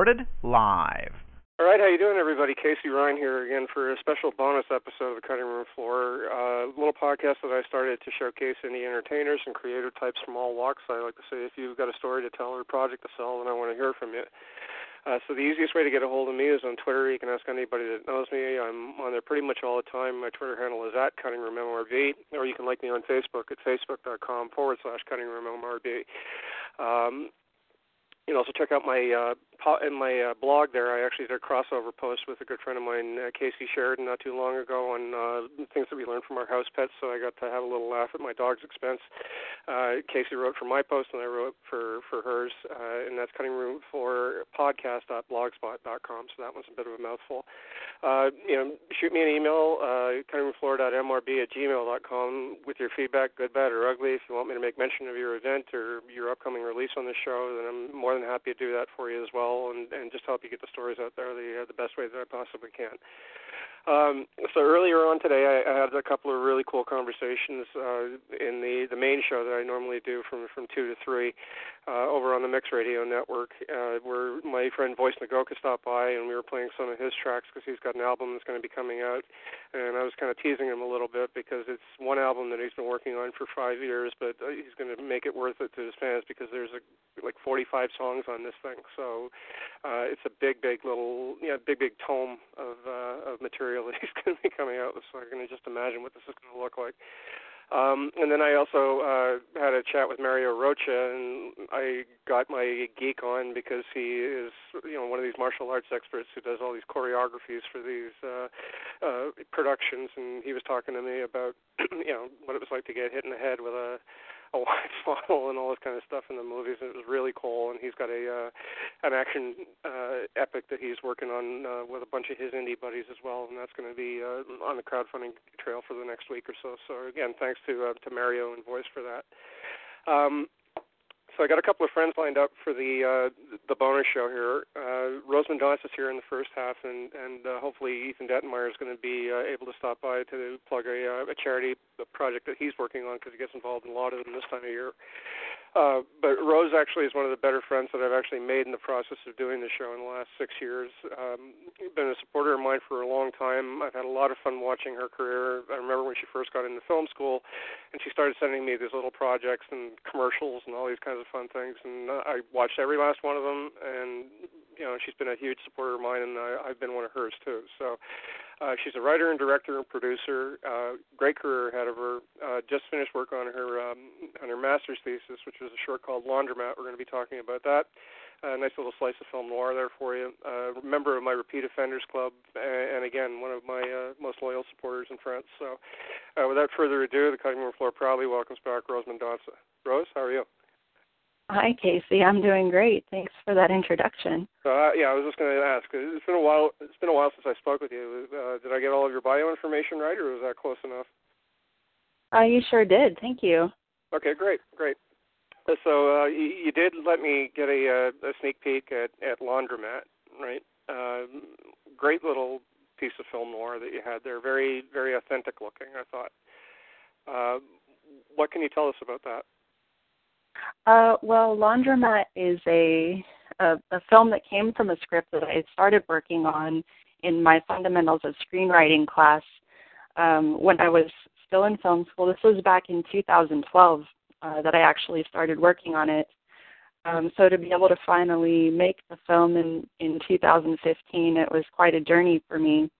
Recorded live. All right, how you doing, everybody? Casey Ryan here again for a special bonus episode of the Cutting Room Floor, a uh, little podcast that I started to showcase any entertainers and creator types from all walks. I like to say, if you've got a story to tell or a project to sell, then I want to hear from you. Uh, so the easiest way to get a hold of me is on Twitter. You can ask anybody that knows me. I'm on there pretty much all the time. My Twitter handle is at Cutting Room MRB, or you can like me on Facebook at facebook.com forward slash Cutting Room MRB. Um, you can also check out my uh, po- in my uh, blog there. I actually did a crossover post with a good friend of mine, uh, Casey Sheridan, not too long ago on uh, things that we learned from our house pets. So I got to have a little laugh at my dog's expense. Uh, Casey wrote for my post, and I wrote for for hers, uh, and that's cutting room for podcast.blogspot.com. So that one's a bit of a mouthful. Uh, you know, shoot me an email, uh, cuttingroomfloor.mrb at gmail.com with your feedback, good, bad, or ugly. If you want me to make mention of your event or your upcoming release on the show, then I'm more than happy to do that for you as well, and and just help you get the stories out there the uh, the best way that I possibly can. Um, so earlier on today, I, I had a couple of really cool conversations uh, in the the main show that I normally do from from two to three uh, over on the Mix Radio Network, uh, where my friend Voice Nagoka stopped by and we were playing some of his tracks because he's got an album that's going to be coming out, and I was kind of teasing him a little bit because it's one album that he's been working on for five years, but uh, he's going to make it worth it to his fans because there's a, like 45 songs on this thing, so uh, it's a big, big little, know, big, big tome of uh, of material material that he's going to be coming out with, so I can just imagine what this is going to look like. Um, and then I also uh, had a chat with Mario Rocha, and I got my geek on because he is, you know, one of these martial arts experts who does all these choreographies for these uh, uh, productions. And he was talking to me about, you know, what it was like to get hit in the head with a a wide funnel and all this kind of stuff in the movies. It was really cool. And he's got a uh, an action uh, epic that he's working on uh, with a bunch of his indie buddies as well, and that's going to be uh, on the crowdfunding trail for the next week or so. So again, thanks to uh, to Mario and Voice for that. Um, so I got a couple of friends lined up for the uh, the bonus show here. Uh, Rose Mendonca is here in the first half, and and uh, hopefully Ethan Dettenmeyer is going to be uh, able to stop by to plug a, uh, a charity project that he's working on because he gets involved in a lot of them this time of year. Uh, but Rose actually is one of the better friends that I've actually made in the process of doing the show in the last six years. Um, been a supporter of mine for a long time. I've had a lot of fun watching her career. I remember when she first got into film school, and she started sending me these little projects and commercials and all these kinds of fun things, and uh, I watched every last one of them. And you know, she's been a huge supporter of mine, and I, I've been one of hers too. So uh, she's a writer and director and producer. Uh, great career ahead of her. Uh, just finished work on her um, on her master's thesis, which was a short called Laundromat. We're going to be talking about that. A uh, nice little slice of film noir there for you. Uh, member of my Repeat Offenders Club, and, and again one of my uh, most loyal supporters in France. So, uh, without further ado, the cutting room floor proudly welcomes back Rose Mendonca. Rose, how are you? Hi, Casey. I'm doing great. Thanks for that introduction. Uh, yeah, I was just going to ask. It's been a while. It's been a while since I spoke with you. Uh, did I get all of your bio information right, or was that close enough? Uh, you sure did. Thank you. Okay, great, great. Uh, so uh, you, you did let me get a, uh, a sneak peek at, at Laundromat, right? Uh, great little piece of film noir that you had there. Very, very authentic looking. I thought. Uh, what can you tell us about that? Uh, well, Laundromat is a, a a film that came from a script that I started working on in my fundamentals of screenwriting class um, when I was still in film school. This was back in 2012 uh, that I actually started working on it. Um, so to be able to finally make the film in in 2015, it was quite a journey for me.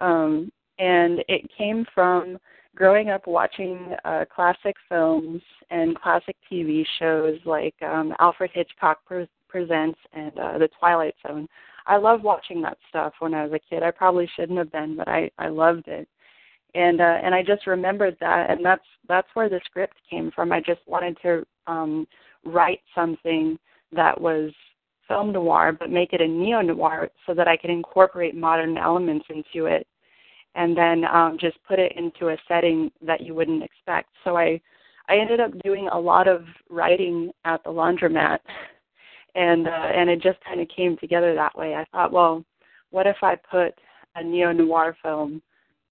Um, and it came from growing up watching uh, classic films and classic TV shows like um, Alfred Hitchcock Pre- Presents and uh, The Twilight Zone. I loved watching that stuff when I was a kid. I probably shouldn't have been, but I I loved it. and uh, and I just remembered that, and that's that's where the script came from. I just wanted to um, write something that was film noir, but make it a neo noir so that I could incorporate modern elements into it, and then um, just put it into a setting that you wouldn't expect. So I I ended up doing a lot of writing at the laundromat, and uh, and it just kind of came together that way. I thought, well, what if I put a neo noir film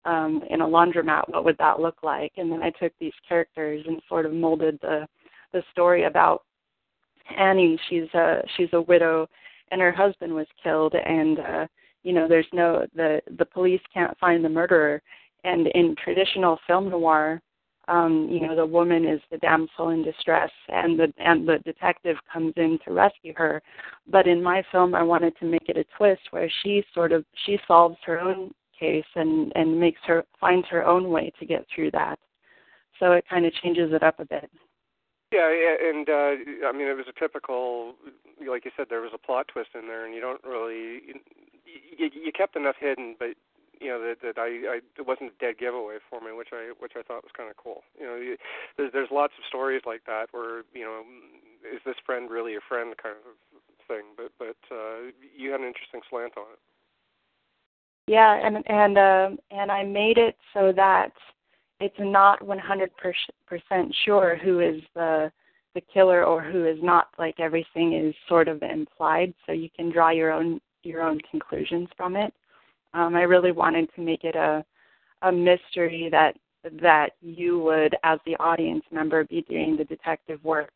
um, in a laundromat? What would that look like? And then I took these characters and sort of molded the the story about Annie. She's a she's a widow, and her husband was killed, and uh, you know there's no the the police can't find the murderer. And in traditional film noir, um, you know, the woman is the damsel in distress, and the and the detective comes in to rescue her. But in my film, I wanted to make it a twist where she sort of she solves her own case and and makes her finds her own way to get through that. So it kind of changes it up a bit. Yeah, and uh, I mean, it was a typical, like you said, there was a plot twist in there, and you don't really, you, you kept enough hidden, but you know that that I, I it wasn't a dead giveaway for me, which I which I thought was kind of cool. You know, you, there's there's lots of stories like that where you know, is this friend really a friend kind of thing, but but uh, you had an interesting slant on it. Yeah, and and uh, and I made it so that it's not 100% sure who is the the killer or who is not. Like everything is sort of implied, so you can draw your own your own conclusions from it. Um, I really wanted to make it a a mystery that that you would, as the audience member, be doing the detective work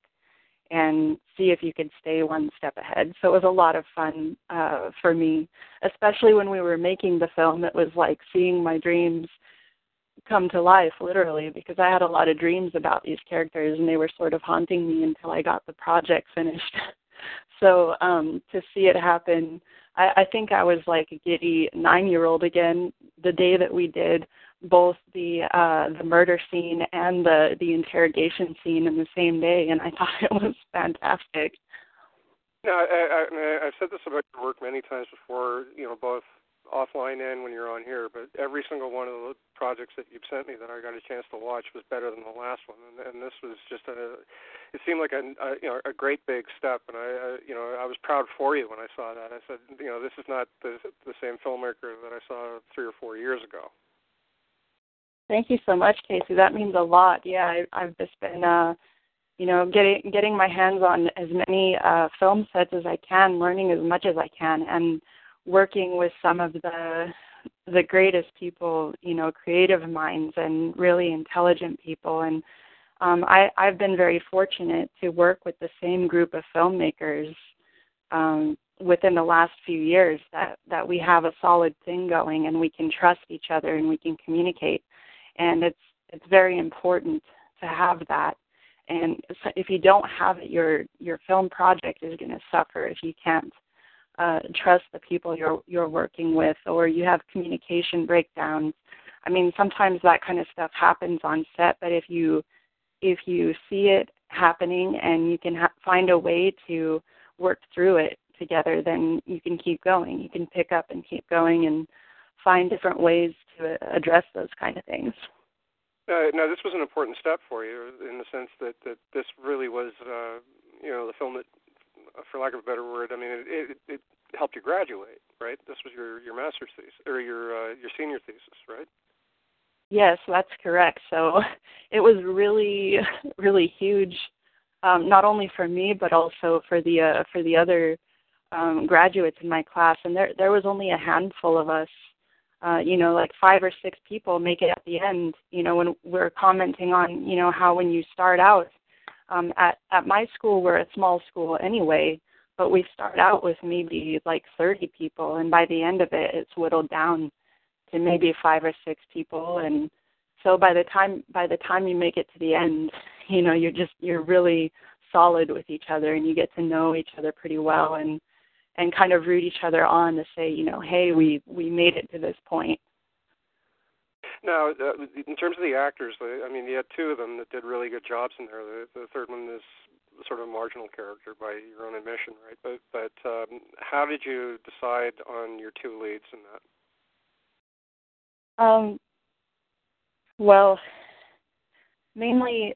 and see if you could stay one step ahead. So it was a lot of fun uh, for me, especially when we were making the film. It was like seeing my dreams come to life, literally, because I had a lot of dreams about these characters, and they were sort of haunting me until I got the project finished. so um, to see it happen I, I think I was like a giddy nine year old again the day that we did both the uh the murder scene and the the interrogation scene in the same day and I thought it was fantastic. No, I, I, I've said this about your work many times before. You know, both offline and when you're on here. But every single one of the projects that you've sent me that I got a chance to watch was better than the last one, and, and this was just a. It seemed like a, a you know a great big step, and I, I you know I was proud for you when I saw that. I said you know this is not the the same filmmaker that I saw three or four years ago. Thank you so much, Casey. That means a lot. Yeah, I, I've just been. uh you know, getting getting my hands on as many uh, film sets as I can, learning as much as I can, and working with some of the the greatest people, you know, creative minds and really intelligent people. And um, I, I've been very fortunate to work with the same group of filmmakers um, within the last few years that, that we have a solid thing going and we can trust each other and we can communicate. And it's it's very important to have that. And if you don't have it, your your film project is going to suffer if you can't uh, trust the people you're you're working with, or you have communication breakdowns. I mean, sometimes that kind of stuff happens on set, but if you if you see it happening and you can ha- find a way to work through it together, then you can keep going. You can pick up and keep going and find different ways to address those kind of things. Uh, now, this was an important step for you in the sense that that this really was, uh, you know, the film that for lack of a better word, I mean, it, it, it helped you graduate, right? This was your your master's thesis or your uh, your senior thesis, right? Yes, that's correct. So it was really really huge, um, not only for me but also for the uh, for the other um, graduates in my class. And there there was only a handful of us. Uh, you know, like five or six people make it at the end. You know, when we're commenting on, you know, how when you start out, um, at at my school we're a small school anyway but we start out with maybe like 30 people and by the end of it it's whittled down to maybe five or six people and so by the time by the time you make it to the end you know you're just you're really solid with each other and you get to know each other pretty well and and kind of root each other on to say you know hey we we made it to this point now, uh, in terms of the actors, I mean, you had two of them that did really good jobs in there. The, the third one is sort of a marginal character by your own admission, right? But but um, how did you decide on your two leads in that? Um, Well, mainly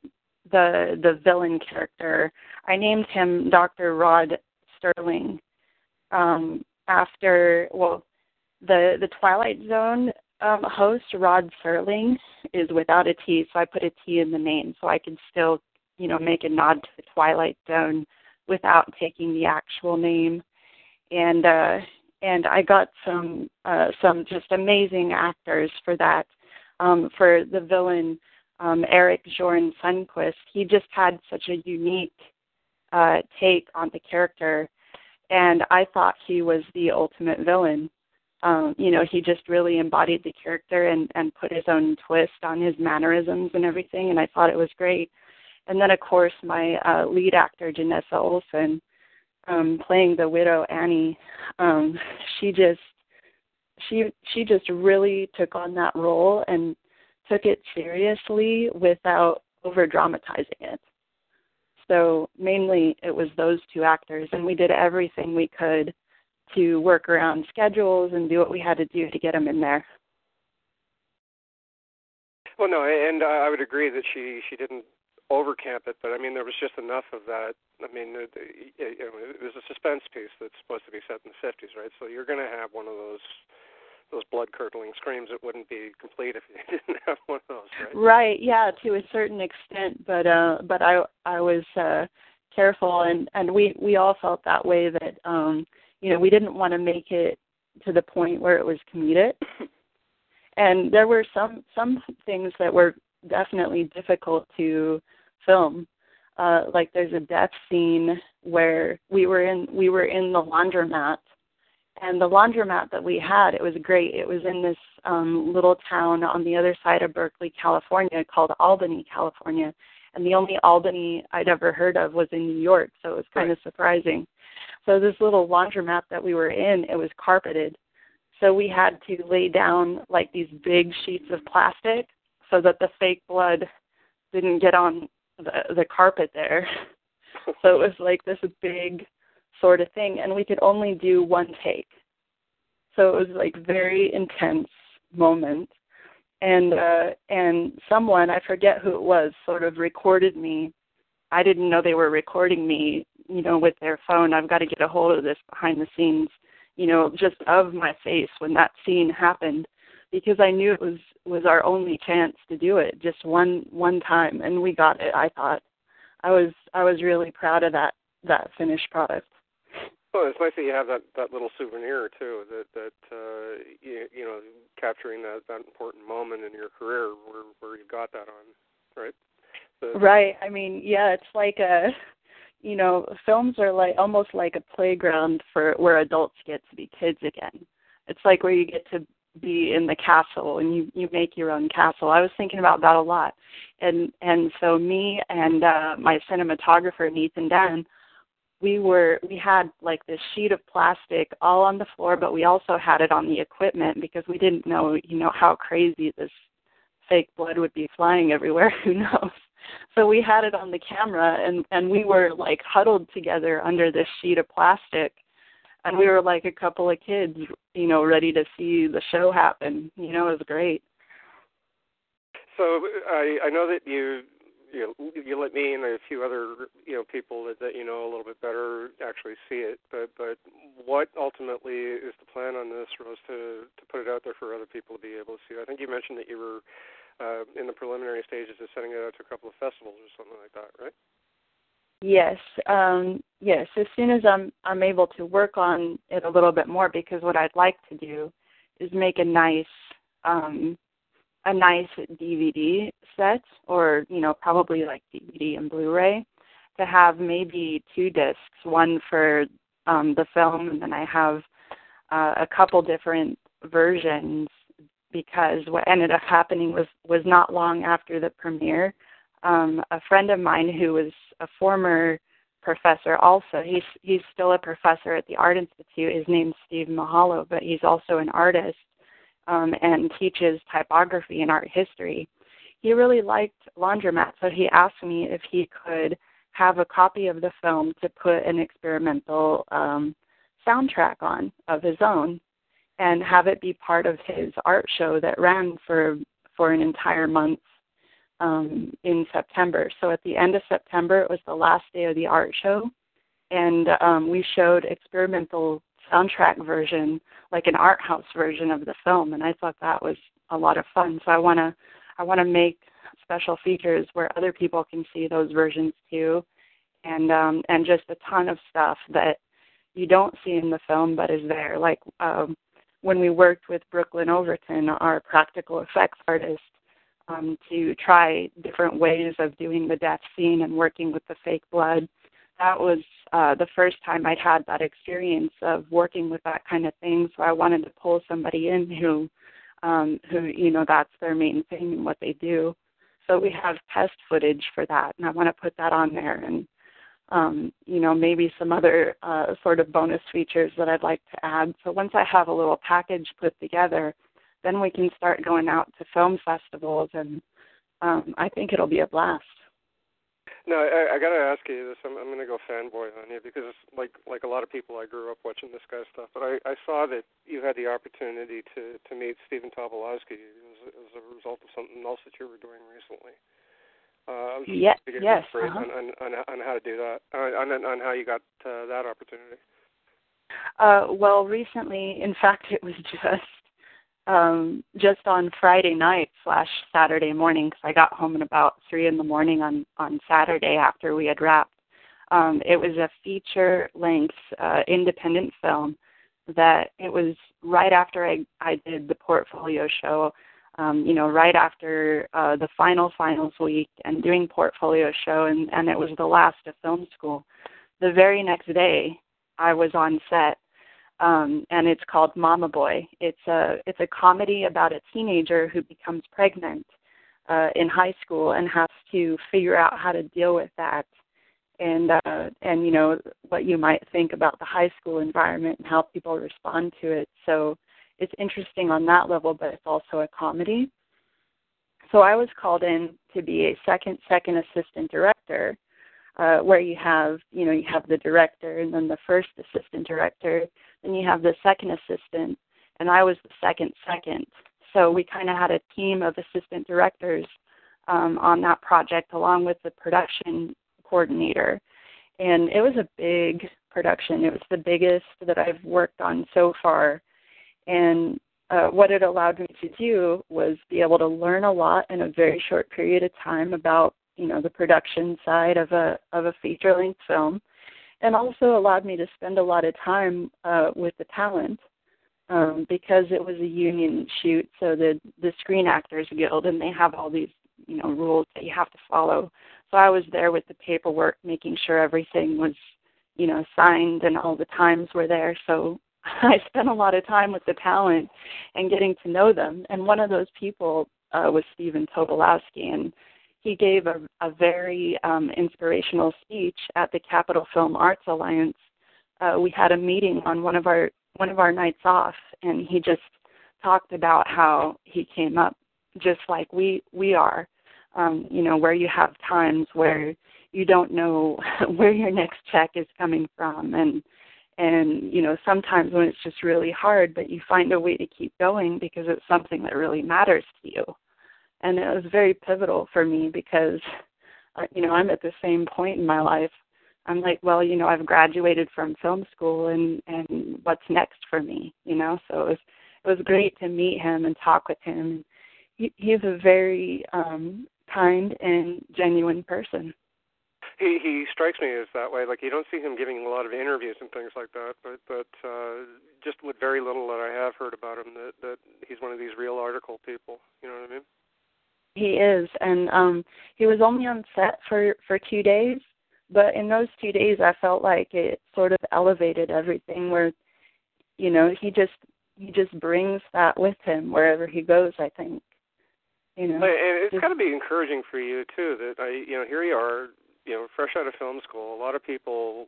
the the villain character. I named him Dr. Rod Sterling um, after well, the the Twilight Zone um, host Rod Serling is without a T, so I put a T in the name so I can still you know make a nod to the Twilight Zone without taking the actual name. And uh, and I got some uh, some just amazing actors for that. Um, for the villain, um, Erik Bjorn Sundquist, he just had such a unique uh, take on the character, and I thought he was the ultimate villain. Um, you know, he just really embodied the character and and put his own twist on his mannerisms and everything, and I thought it was great. And then, of course, my uh, lead actor, Janessa Olson, um, playing the widow Annie, um, she just she she just really took on that role and took it seriously without over dramatizing it. So mainly it was those two actors and we did everything we could to work around schedules and do what we had to do to get them in there. Well, no, and I would agree that she she didn't overcamp it, but I mean there was just enough of that. I mean, it, it, it was a suspense piece that's supposed to be set in the 50s, right? So you're going to have one of those those blood curdling screams. It wouldn't be complete if you didn't have one of those, right? Right. Yeah, to a certain extent, but uh, but I I was uh, careful, and and we we all felt that way that um, you know we didn't want to make it to the point where it was comedic. and there were some some things that were definitely difficult to film. Uh, like there's a death scene where we were in we were in the laundromat and the laundromat that we had it was great it was in this um little town on the other side of berkeley california called albany california and the only albany i'd ever heard of was in new york so it was kind right. of surprising so this little laundromat that we were in it was carpeted so we had to lay down like these big sheets of plastic so that the fake blood didn't get on the the carpet there. so it was like this big sort of thing and we could only do one take. So it was like very intense moment. And uh and someone, I forget who it was, sort of recorded me. I didn't know they were recording me, you know, with their phone. I've got to get a hold of this behind the scenes, you know, just of my face when that scene happened because I knew it was was our only chance to do it just one one time and we got it i thought. I was i was really proud of that that finished product. Well it's nice that you have that that little souvenir too that that uh you, you know capturing that that important moment in your career where where you got that on right? So, right. I mean yeah it's like a you know films are like almost like a playground for where adults get to be kids again. It's like where you get to be in the castle and you you make your own castle. I was thinking about that a lot. And and so me and uh my cinematographer nathan Dan, we were we had like this sheet of plastic all on the floor but we also had it on the equipment because we didn't know you know how crazy this fake blood would be flying everywhere. Who knows so we had it on the camera and and we were like huddled together under this sheet of plastic and we were like a couple of kids, you know, ready to see the show happen. You know, it was great. So uh, I I know that you you know, you let me and a few other you know people that, that you know a little bit better actually see it. But but what ultimately is the plan on this, Rose, to to put it out there for other people to be able to see? I think you mentioned that you were uh, in the preliminary stages of sending it out to a couple of festivals or something like that, right? Yes, um, yes. As soon as I'm I'm able to work on it a little bit more, because what I'd like to do is make a nice um, a nice DVD set, or you know probably like DVD and Blu-ray, to have maybe two discs, one for um, the film, and then I have uh, a couple different versions because what ended up happening was was not long after the premiere. Um, a friend of mine who was a former professor also he's he's still a professor at the art institute his name's steve mahalo but he's also an artist um, and teaches typography and art history. He really liked laundromat so he asked me if he could have a copy of the film to put an experimental um, soundtrack on of his own and have it be part of his art show that ran for for an entire month um, in September. So at the end of September, it was the last day of the art show, and um, we showed experimental soundtrack version, like an art house version of the film, and I thought that was a lot of fun. So I want to I want to make special features where other people can see those versions too, and um, and just a ton of stuff that you don't see in the film but is there. Like um, when we worked with Brooklyn Overton, our practical effects artist, um, to try different ways of doing the death scene and working with the fake blood. That was uh, the first time I'd had that experience of working with that kind of thing. So I wanted to pull somebody in who, um, who you know, that's their main thing and what they do. So we have test footage for that, and I want to put that on there, and um, you know, maybe some other uh, sort of bonus features that I'd like to add. So once I have a little package put together, then we can start going out to film festivals, and um, I think it'll be a blast. No, I, I got to ask you this. I'm, I'm going to go fanboy on you because, like like a lot of people, I grew up watching this guy's stuff. But I, I saw that you had the opportunity to to meet Stephen Tobolowsky as, as a result of something else that you were doing recently. Uh, I was yeah, yes, uh-huh. on, on, on on how to do that, uh, on on how you got uh, that opportunity. Uh, well, recently, in fact, it was just um, just on Friday night slash Saturday morning because I got home at about three in the morning on on Saturday after we had wrapped. Um, it was a feature length uh, independent film that it was right after I I did the portfolio show. Um, you know, right after uh, the final finals week and doing portfolio show, and, and it was the last of film school. The very next day, I was on set um, and it's called Mama Boy. It's a it's a comedy about a teenager who becomes pregnant uh, in high school and has to figure out how to deal with that, and uh, and you know what you might think about the high school environment and how people respond to it. So it's interesting on that level, but it's also a comedy. So I was called in to be a second second assistant director, uh, where you have you know you have the director and then the first assistant director then you have the second assistant, and I was the second second. So we kind of had a team of assistant directors um, on that project, along with the production coordinator. And it was a big production. It was the biggest that I've worked on so far. And uh, what it allowed me to do was be able to learn a lot in a very short period of time about you know the production side of a of a feature length film and also allowed me to spend a lot of time uh, with the talent um, because it was a union shoot. So the the Screen Actors Guild, and they have all these you know rules that you have to follow. So I was there with the paperwork, making sure everything was you know signed and all the times were there. So I spent a lot of time with the talent and getting to know them. And one of those people uh, was Stephen Tobolowsky, and he gave a, a very um, inspirational speech at the Capital Film Arts Alliance. Uh, we had a meeting on one of our one of our nights off, and he just talked about how he came up just like we we are. Um, you know, where you have times where you don't know where your next check is coming from, and and you know sometimes when it's just really hard, but you find a way to keep going because it's something that really matters to you. And it was very pivotal for me because uh, you know i'm at the same point in my life. I'm like well you know i've graduated from film school and and what's next for me you know? So it was it was great to meet him and talk with him. He he's a very um kind and genuine person he he strikes me as that way like you don't see him giving a lot of interviews and things like that but but uh just with very little that i have heard about him that that he's one of these real article people you know what i mean he is, and um, he was only on set for for two days, but in those two days, I felt like it sort of elevated everything. Where, you know, he just he just brings that with him wherever he goes. I think, you know. And it's got to be encouraging for you too. That I, you know, here you are, you know, fresh out of film school. A lot of people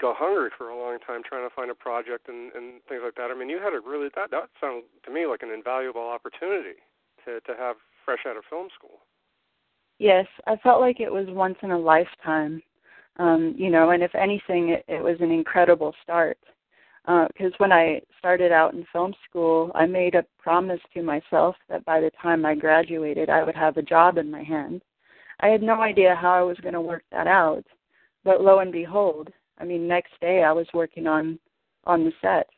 go hungry for a long time trying to find a project and and things like that. I mean, you had a really that that sounded to me like an invaluable opportunity to to have fresh out of film school. Yes, I felt like it was once in a lifetime. Um, you know, and if anything, it, it was an incredible start. Because uh, when I started out in film school, I made a promise to myself that by the time I graduated, I would have a job in my hand. I had no idea how I was going to work that out, but lo and behold, I mean, next day I was working on on the set.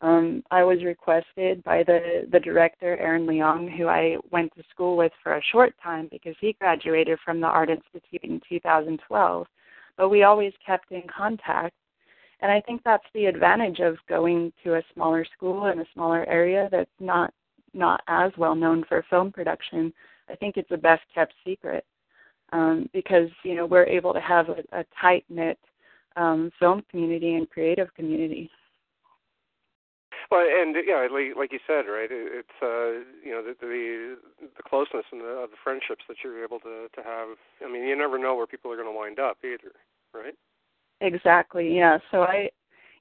Um, I was requested by the the director Aaron Leong, who I went to school with for a short time because he graduated from the Art Institute in 2012. But we always kept in contact, and I think that's the advantage of going to a smaller school in a smaller area that's not not as well known for film production. I think it's a best kept secret um, because you know we're able to have a, a tight knit um, film community and creative community. Well, and yeah, like, like you said, right? It's uh, you know the the, the closeness and the, the friendships that you're able to to have. I mean, you never know where people are going to wind up either, right? Exactly. Yeah. So I,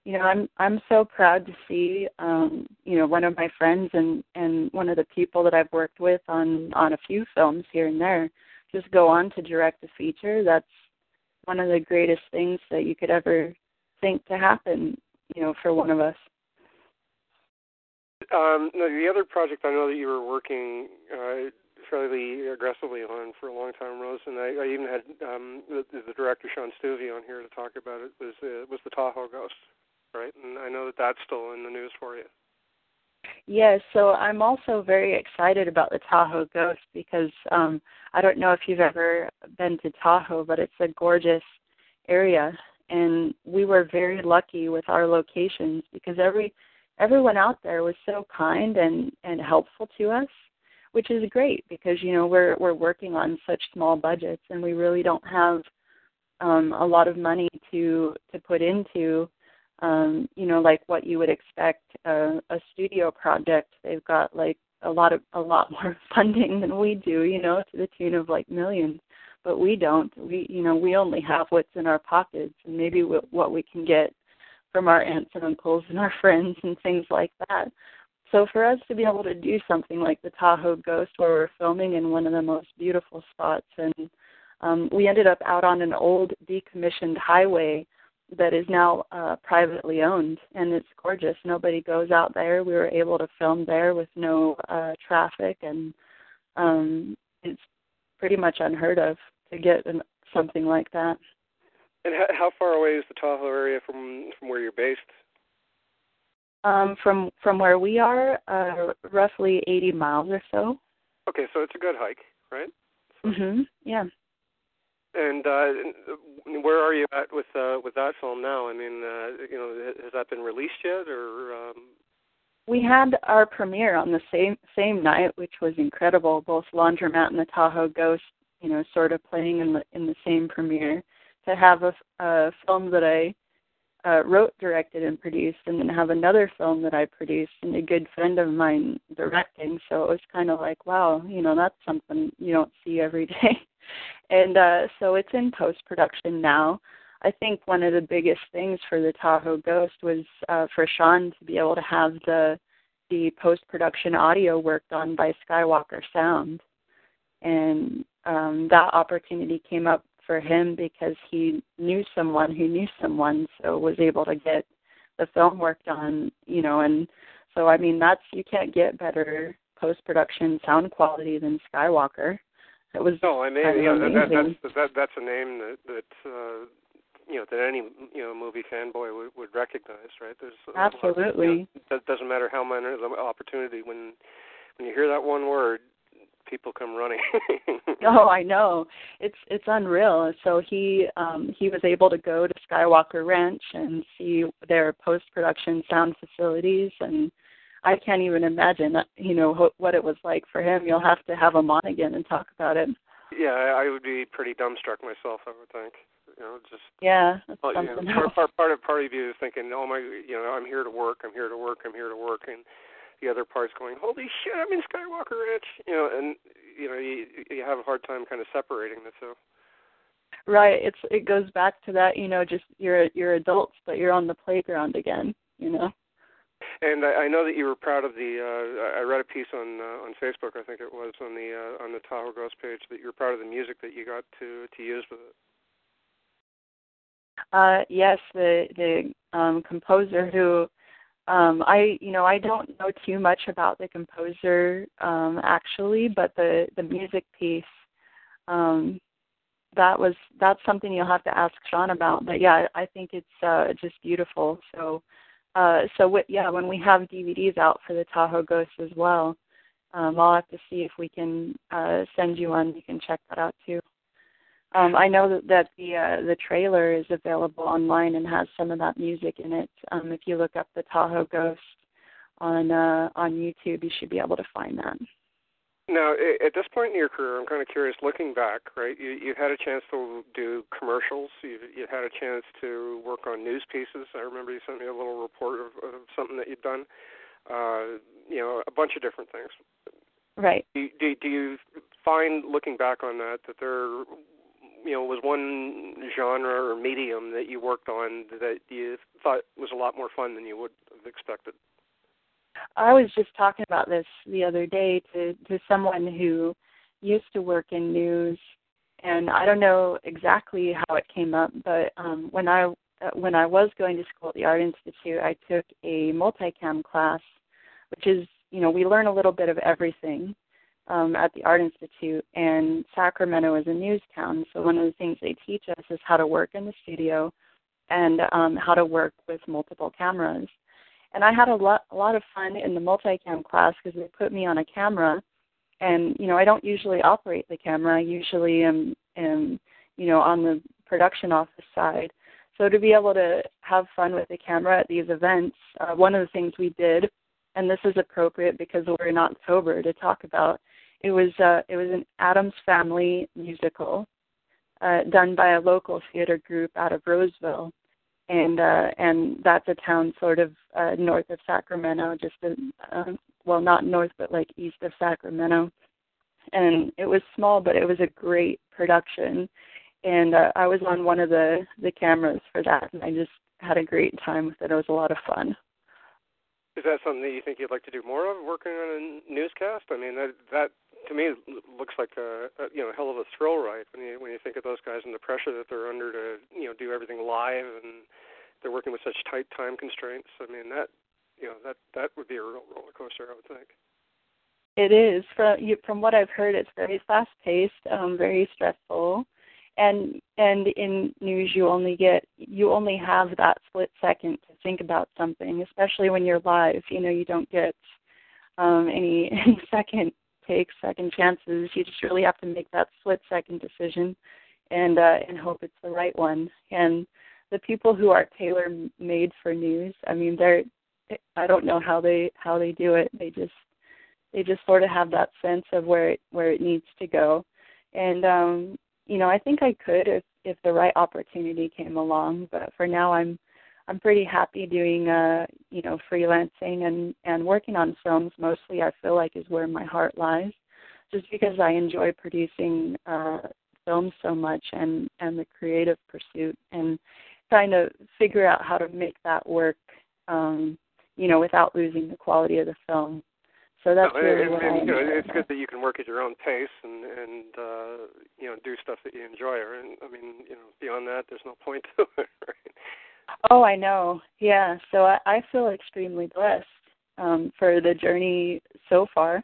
you know, I'm I'm so proud to see, um, you know, one of my friends and and one of the people that I've worked with on on a few films here and there, just go on to direct a feature. That's one of the greatest things that you could ever think to happen, you know, for one of us. Um, no, the other project I know that you were working uh, fairly aggressively on for a long time, Rose, and I, I even had um, the, the director Sean Stuvey on here to talk about it. Was uh, was the Tahoe Ghost, right? And I know that that's still in the news for you. Yes, so I'm also very excited about the Tahoe Ghost because um I don't know if you've ever been to Tahoe, but it's a gorgeous area. And we were very lucky with our locations because every everyone out there was so kind and and helpful to us which is great because you know we're we're working on such small budgets and we really don't have um a lot of money to to put into um you know like what you would expect a, a studio project. They've got like a lot of a lot more funding than we do you know to the tune of like millions. But we don't. We you know we only have what's in our pockets and maybe what we can get from our aunts and uncles and our friends and things like that. So for us to be able to do something like the Tahoe Ghost, where we're filming in one of the most beautiful spots, and um, we ended up out on an old decommissioned highway that is now uh, privately owned, and it's gorgeous. Nobody goes out there. We were able to film there with no uh, traffic, and um, it's pretty much unheard of to get an, something like that. And how, how far away is the Tahoe area from from where you're based? Um, from from where we are, uh, roughly 80 miles or so. Okay, so it's a good hike, right? Mhm. Yeah. And uh, where are you at with uh, with that film now? I mean, uh, you know, has that been released yet, or? Um... We had our premiere on the same same night, which was incredible. Both Laundromat and the Tahoe Ghost, you know, sort of playing in the in the same premiere to have a, a film that I uh, wrote, directed, and produced, and then have another film that I produced and a good friend of mine directing. So it was kind of like, wow, you know, that's something you don't see every day. and uh, so it's in post production now. I think one of the biggest things for the Tahoe Ghost was uh, for Sean to be able to have the the post production audio worked on by Skywalker Sound, and um, that opportunity came up for him because he knew someone who knew someone, so was able to get the film worked on, you know, and so I mean that's you can't get better post production sound quality than Skywalker. It was no, I mean, yeah, that, that, that's that, that's a name that that uh, you know that any you know movie fanboy would, would recognize, right? There's absolutely. You know, that doesn't matter how minor the opportunity when when you hear that one word, people come running. oh, I know. It's it's unreal. So he um he was able to go to Skywalker Ranch and see their post production sound facilities and I can't even imagine you know what it was like for him. You'll have to have him on again and talk about it. Yeah, I would be pretty dumbstruck myself. I would think. You know, just yeah. That's well, you know, part, part part of part of you is thinking, oh my, you know, I'm here to work. I'm here to work. I'm here to work, and the other part's going, "Holy shit, I'm in Skywalker Ranch," you know, and you know you you have a hard time kind of separating the two. Right. It's it goes back to that, you know, just you're you're adults, but you're on the playground again, you know. And I, I know that you were proud of the. Uh, I read a piece on uh, on Facebook, I think it was on the uh, on the Tahoe Ghost page, that you were proud of the music that you got to to use with it. Uh, yes, the the um, composer who Um, I, you know, I don't know too much about the composer um, actually, but the the music piece, um, that was that's something you'll have to ask Sean about. But yeah, I think it's uh, just beautiful. So, uh, so w- yeah, when we have DVDs out for the Tahoe Ghosts as well, um, I'll have to see if we can uh, send you one. You can check that out too. Um, I know that, that the uh, the trailer is available online and has some of that music in it. Um, if you look up the Tahoe Ghost on uh, on YouTube, you should be able to find that. Now, at this point in your career, I'm kind of curious. Looking back, right, you you had a chance to do commercials. You you had a chance to work on news pieces. I remember you sent me a little report of, of something that you'd done. Uh, you know, a bunch of different things. Right. Do, do, do you find, looking back on that, that there you know was one genre or medium that you worked on that you thought was a lot more fun than you would have expected? I was just talking about this the other day to to someone who used to work in news, and I don't know exactly how it came up, but um, when I when I was going to school at the Art Institute, I took a multicam class, which is you know we learn a little bit of everything um, at the Art Institute, and Sacramento is a news town. So one of the things they teach us is how to work in the studio and um, how to work with multiple cameras. And I had a lot, a lot of fun in the multicam class because they put me on a camera, and you know I don't usually operate the camera. I usually am, am you know on the production office side. So to be able to have fun with the camera at these events, uh, one of the things we did, and this is appropriate because we're not sober to talk about, it was uh, it was an Addams Family musical uh, done by a local theater group out of Roseville, and uh, and that's a town sort of uh, north of Sacramento, just a, uh, well not north but like east of Sacramento, and it was small but it was a great production, and uh, I was on one of the the cameras for that, and I just had a great time with it. It was a lot of fun. Is that something that you think you'd like to do more of, working on a newscast? I mean, that that to me looks like a, a you know hell of a thrill ride when you when you think of those guys and the pressure that they're under to you know do everything live and they're working with such tight time constraints. I mean that you know that that would be a real roller coaster, I would think. It is from you, from what I've heard. It's very fast paced, um, very stressful, and and in news you only get you only have that split second to think about something, especially when you're live. You know you don't get um, any any second take second chances. You just really have to make that split second decision and uh, and hope it's the right one. And the people who are tailor made for news, I mean, they're I don't know how they how they do it. They just they just sort of have that sense of where it where it needs to go. And um, you know, I think I could if if the right opportunity came along. But for now, I'm I'm pretty happy doing uh you know freelancing and and working on films mostly I feel like is where my heart lies just because I enjoy producing uh films so much and and the creative pursuit and trying to figure out how to make that work um you know without losing the quality of the film so that's no, really and, what and, I you know, it's good that you can work at your own pace and and uh you know do stuff that you enjoy and I mean you know beyond that there's no point to it right Oh, I know. Yeah. So I, I feel extremely blessed um, for the journey so far,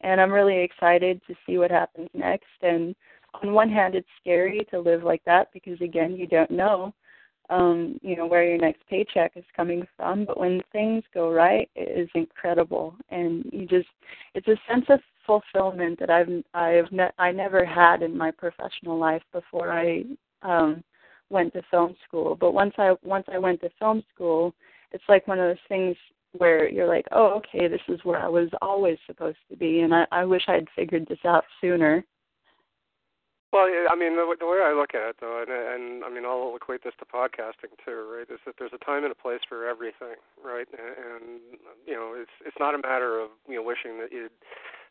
and I'm really excited to see what happens next. And on one hand, it's scary to live like that because again, you don't know, um, you know, where your next paycheck is coming from. But when things go right, it is incredible, and you just, it's a sense of fulfillment that I've I've ne- I never had in my professional life before I um went to film school. But once I once I went to film school, it's like one of those things where you're like, oh, okay, this is where I was always supposed to be, and I, I wish I'd figured this out sooner. Well, I mean, the, the way I look at it, though, and, and I mean, I'll equate this to podcasting too, right? Is that there's a time and a place for everything, right? And, and you know, it's it's not a matter of you know wishing that you'd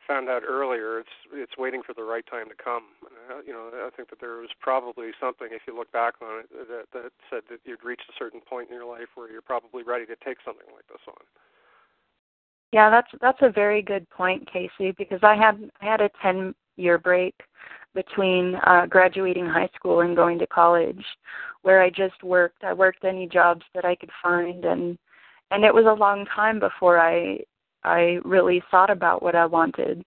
found out earlier. It's it's waiting for the right time to come. Uh, you know, I think that there was probably something, if you look back on it, that that said that you'd reached a certain point in your life where you're probably ready to take something like this on. Yeah, that's that's a very good point, Casey, because I had I had a ten year break between uh graduating high school and going to college where I just worked. I worked any jobs that I could find and and it was a long time before I I really thought about what I wanted.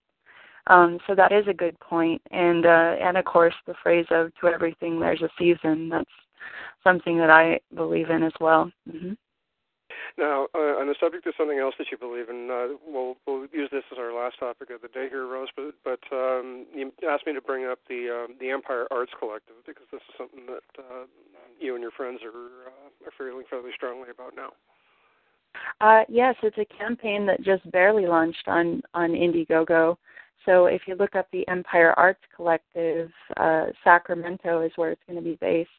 Um, so that is a good point, and uh, and of course the phrase of "to everything there's a season." That's something that I believe in as well. Mm-hmm. Now, uh, on the subject of something else that you believe in, uh, we'll we'll use this as our last topic of the day here, Rose. But but um, you asked me to bring up the um, the Empire Arts Collective because this is something that uh, you and your friends are uh, are feeling fairly strongly about now. Uh, yes, it's a campaign that just barely launched on on Indiegogo. So if you look up the Empire Arts Collective, uh, Sacramento is where it's going to be based.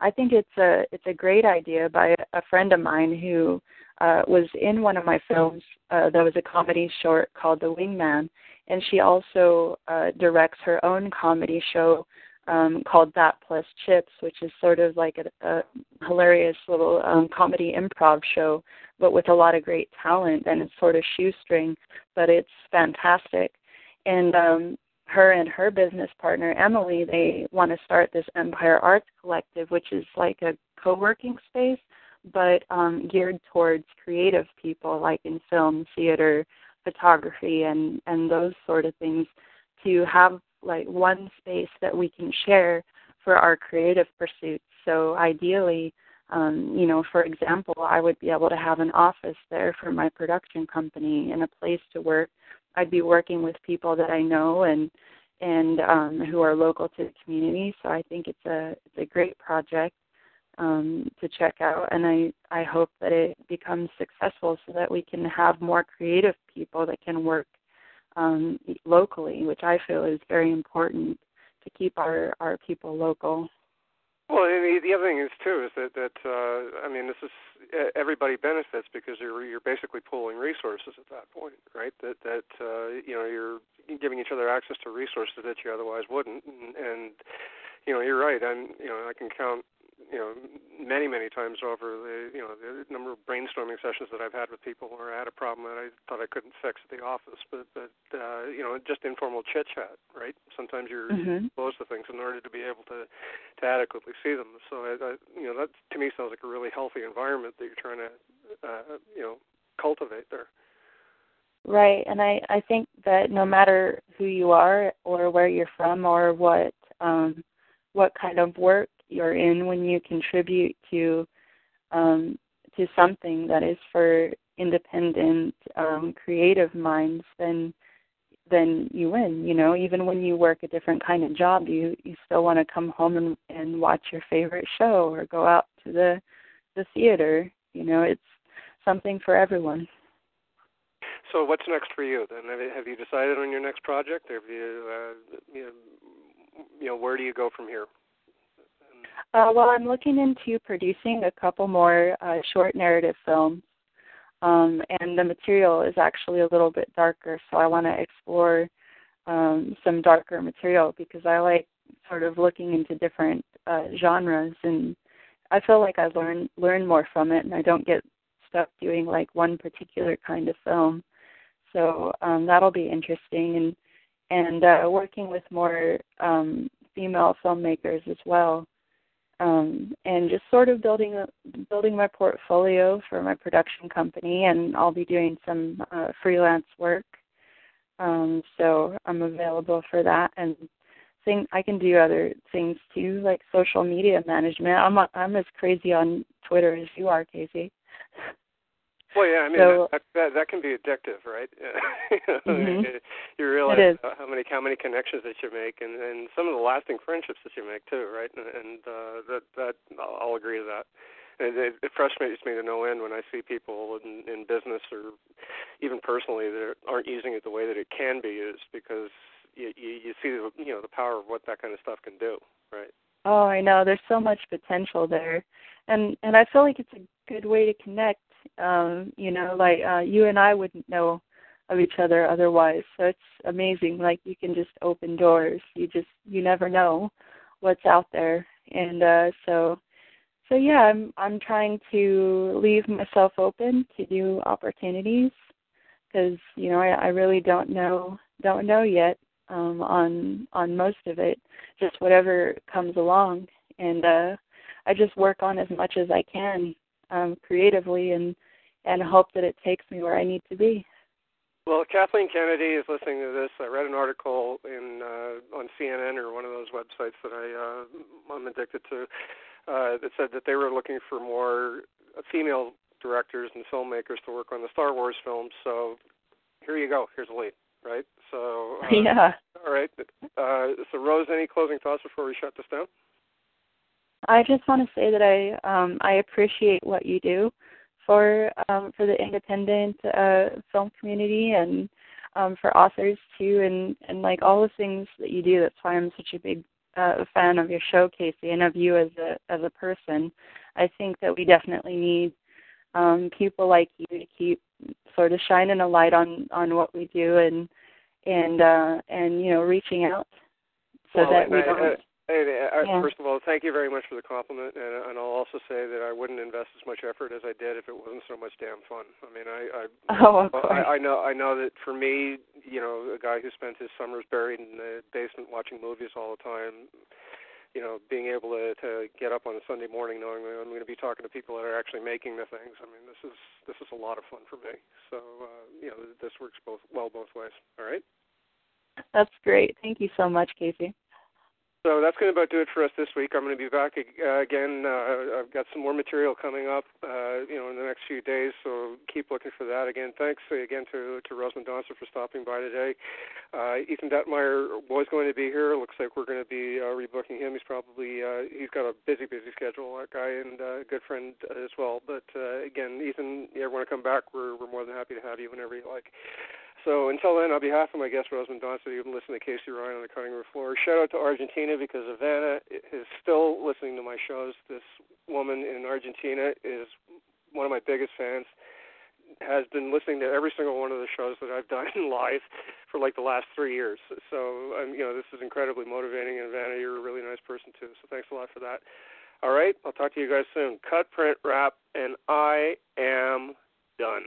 I think it's a it's a great idea by a friend of mine who uh, was in one of my films. Uh, that was a comedy short called The Wingman, and she also uh, directs her own comedy show um, called That Plus Chips, which is sort of like a, a hilarious little um, comedy improv show, but with a lot of great talent, and it's sort of shoestring, but it's fantastic. And um, her and her business partner Emily, they want to start this Empire Arts Collective, which is like a co-working space, but um, geared towards creative people, like in film, theater, photography, and and those sort of things, to have like one space that we can share for our creative pursuits. So ideally, um, you know, for example, I would be able to have an office there for my production company and a place to work I'd be working with people that I know and and um, who are local to the community. So I think it's a it's a great project um, to check out, and I I hope that it becomes successful so that we can have more creative people that can work um, locally, which I feel is very important to keep our our people local. Well, and the, the other thing is too is that that uh, I mean this is everybody benefits because you're you're basically pooling resources at that point, right? That that uh, you know you're giving each other access to resources that you otherwise wouldn't, and, and you know you're right. And you know I can count you know many many times over the you know the number of brainstorming sessions that I've had with people where I had a problem that I thought I couldn't fix at the office, but but uh, you know just informal chit chat, right? Sometimes you're mm-hmm. exposed to things in order to be able to to adequately see them. So I, I you know that to me sounds like a really healthy environment that you're trying to uh, you know cultivate there. Right, and I I think that no matter who you are or where you're from or what um what kind of work you're in when you contribute to um, to something that is for independent um, creative minds, then then you win. You know, even when you work a different kind of job, you you still want to come home and and watch your favorite show or go out to the the theater. You know, it's something for everyone. So, what's next for you then? Have you, decided on your next project? Have you, uh, you know, you know, where do you go from here? Uh, well, I'm looking into producing a couple more uh, short narrative films, um, and the material is actually a little bit darker, so I want to explore um, some darker material because I like sort of looking into different uh, genres, and I feel like I learn learn more from it, and I don't get stuck doing like one particular kind of film. So um, that'll be interesting, and and uh, working with more um, female filmmakers as well um, and just sort of building building my portfolio for my production company, and I'll be doing some uh, freelance work. Um, so I'm available for that, and think I can do other things too, like social media management. I'm I'm as crazy on Twitter as you are, Casey. Well, yeah, I mean so, that, that that can be addictive, right? mm-hmm. you realize how many how many connections that you make, and and some of the lasting friendships that you make too, right? And, and uh, that that I'll agree to that. And it, it frustrates me to no end when I see people in, in business or even personally that aren't using it the way that it can be used because you, you you see the you know the power of what that kind of stuff can do, right? Oh, I know. There's so much potential there, and and I feel like it's a good way to connect um, you know, like uh, you and I wouldn't know of each other otherwise. So it's amazing. Like you can just open doors. You just you never know what's out there. And uh so so yeah, I'm I'm trying to leave myself open to new opportunities because you know I, I really don't know don't know yet um on on most of it just whatever comes along and uh I just work on as much as I can um, creatively and and hope that it takes me where I need to be. Well, Kathleen Kennedy is listening to this. I read an article in uh, on CNN or one of those websites that I uh, I'm addicted to uh, that said that they were looking for more female directors and filmmakers to work on the Star Wars films. So here you go. Here's a lead, right? So uh, yeah. All right. Uh, so Rose, any closing thoughts before we shut this down? I just want to say that I um, I appreciate what you do for um, for the independent uh, film community and um, for authors too, and and like all the things that you do. That's why I'm such a big uh, fan of your show, Casey, and of you as a as a person. I think that we definitely need um, people like you to keep sort of shining a light on on what we do and and uh, and you know reaching out so well, that we I, don't. Hey, uh, yeah. first of all, thank you very much for the compliment, and, and I'll also say that I wouldn't invest as much effort as I did if it wasn't so much damn fun. I mean, I I, oh, of course. I, I know I know that for me, you know, a guy who spent his summers buried in the basement watching movies all the time, you know, being able to to get up on a Sunday morning knowing that I'm going to be talking to people that are actually making the things. I mean, this is this is a lot of fun for me. So uh, you know, this works both well both ways. All right. That's great. Thank you so much, Casey. So that's going to about do it for us this week. I'm going to be back uh, again. Uh, I've got some more material coming up, uh, you know, in the next few days. So keep looking for that. Again, thanks again to to Rose Mendonca for stopping by today. Uh, Ethan Detmeyer was going to be here. Looks like we're going to be uh, rebooking him. He's probably uh, he's got a busy, busy schedule. That guy and a good friend as well. But uh, again, Ethan, you ever want to come back? We're we're more than happy to have you whenever you like. So until then, on behalf of my guest Rose Mendonca, you've been listening to Casey Ryan on the cutting room floor. Shout out to Argentina because Ivana is still listening to my shows. This woman in Argentina is one of my biggest fans. Has been listening to every single one of the shows that I've done live for like the last three years. So um, you know this is incredibly motivating. And Ivana, you're a really nice person too. So thanks a lot for that. All right, I'll talk to you guys soon. Cut, print, wrap, and I am done.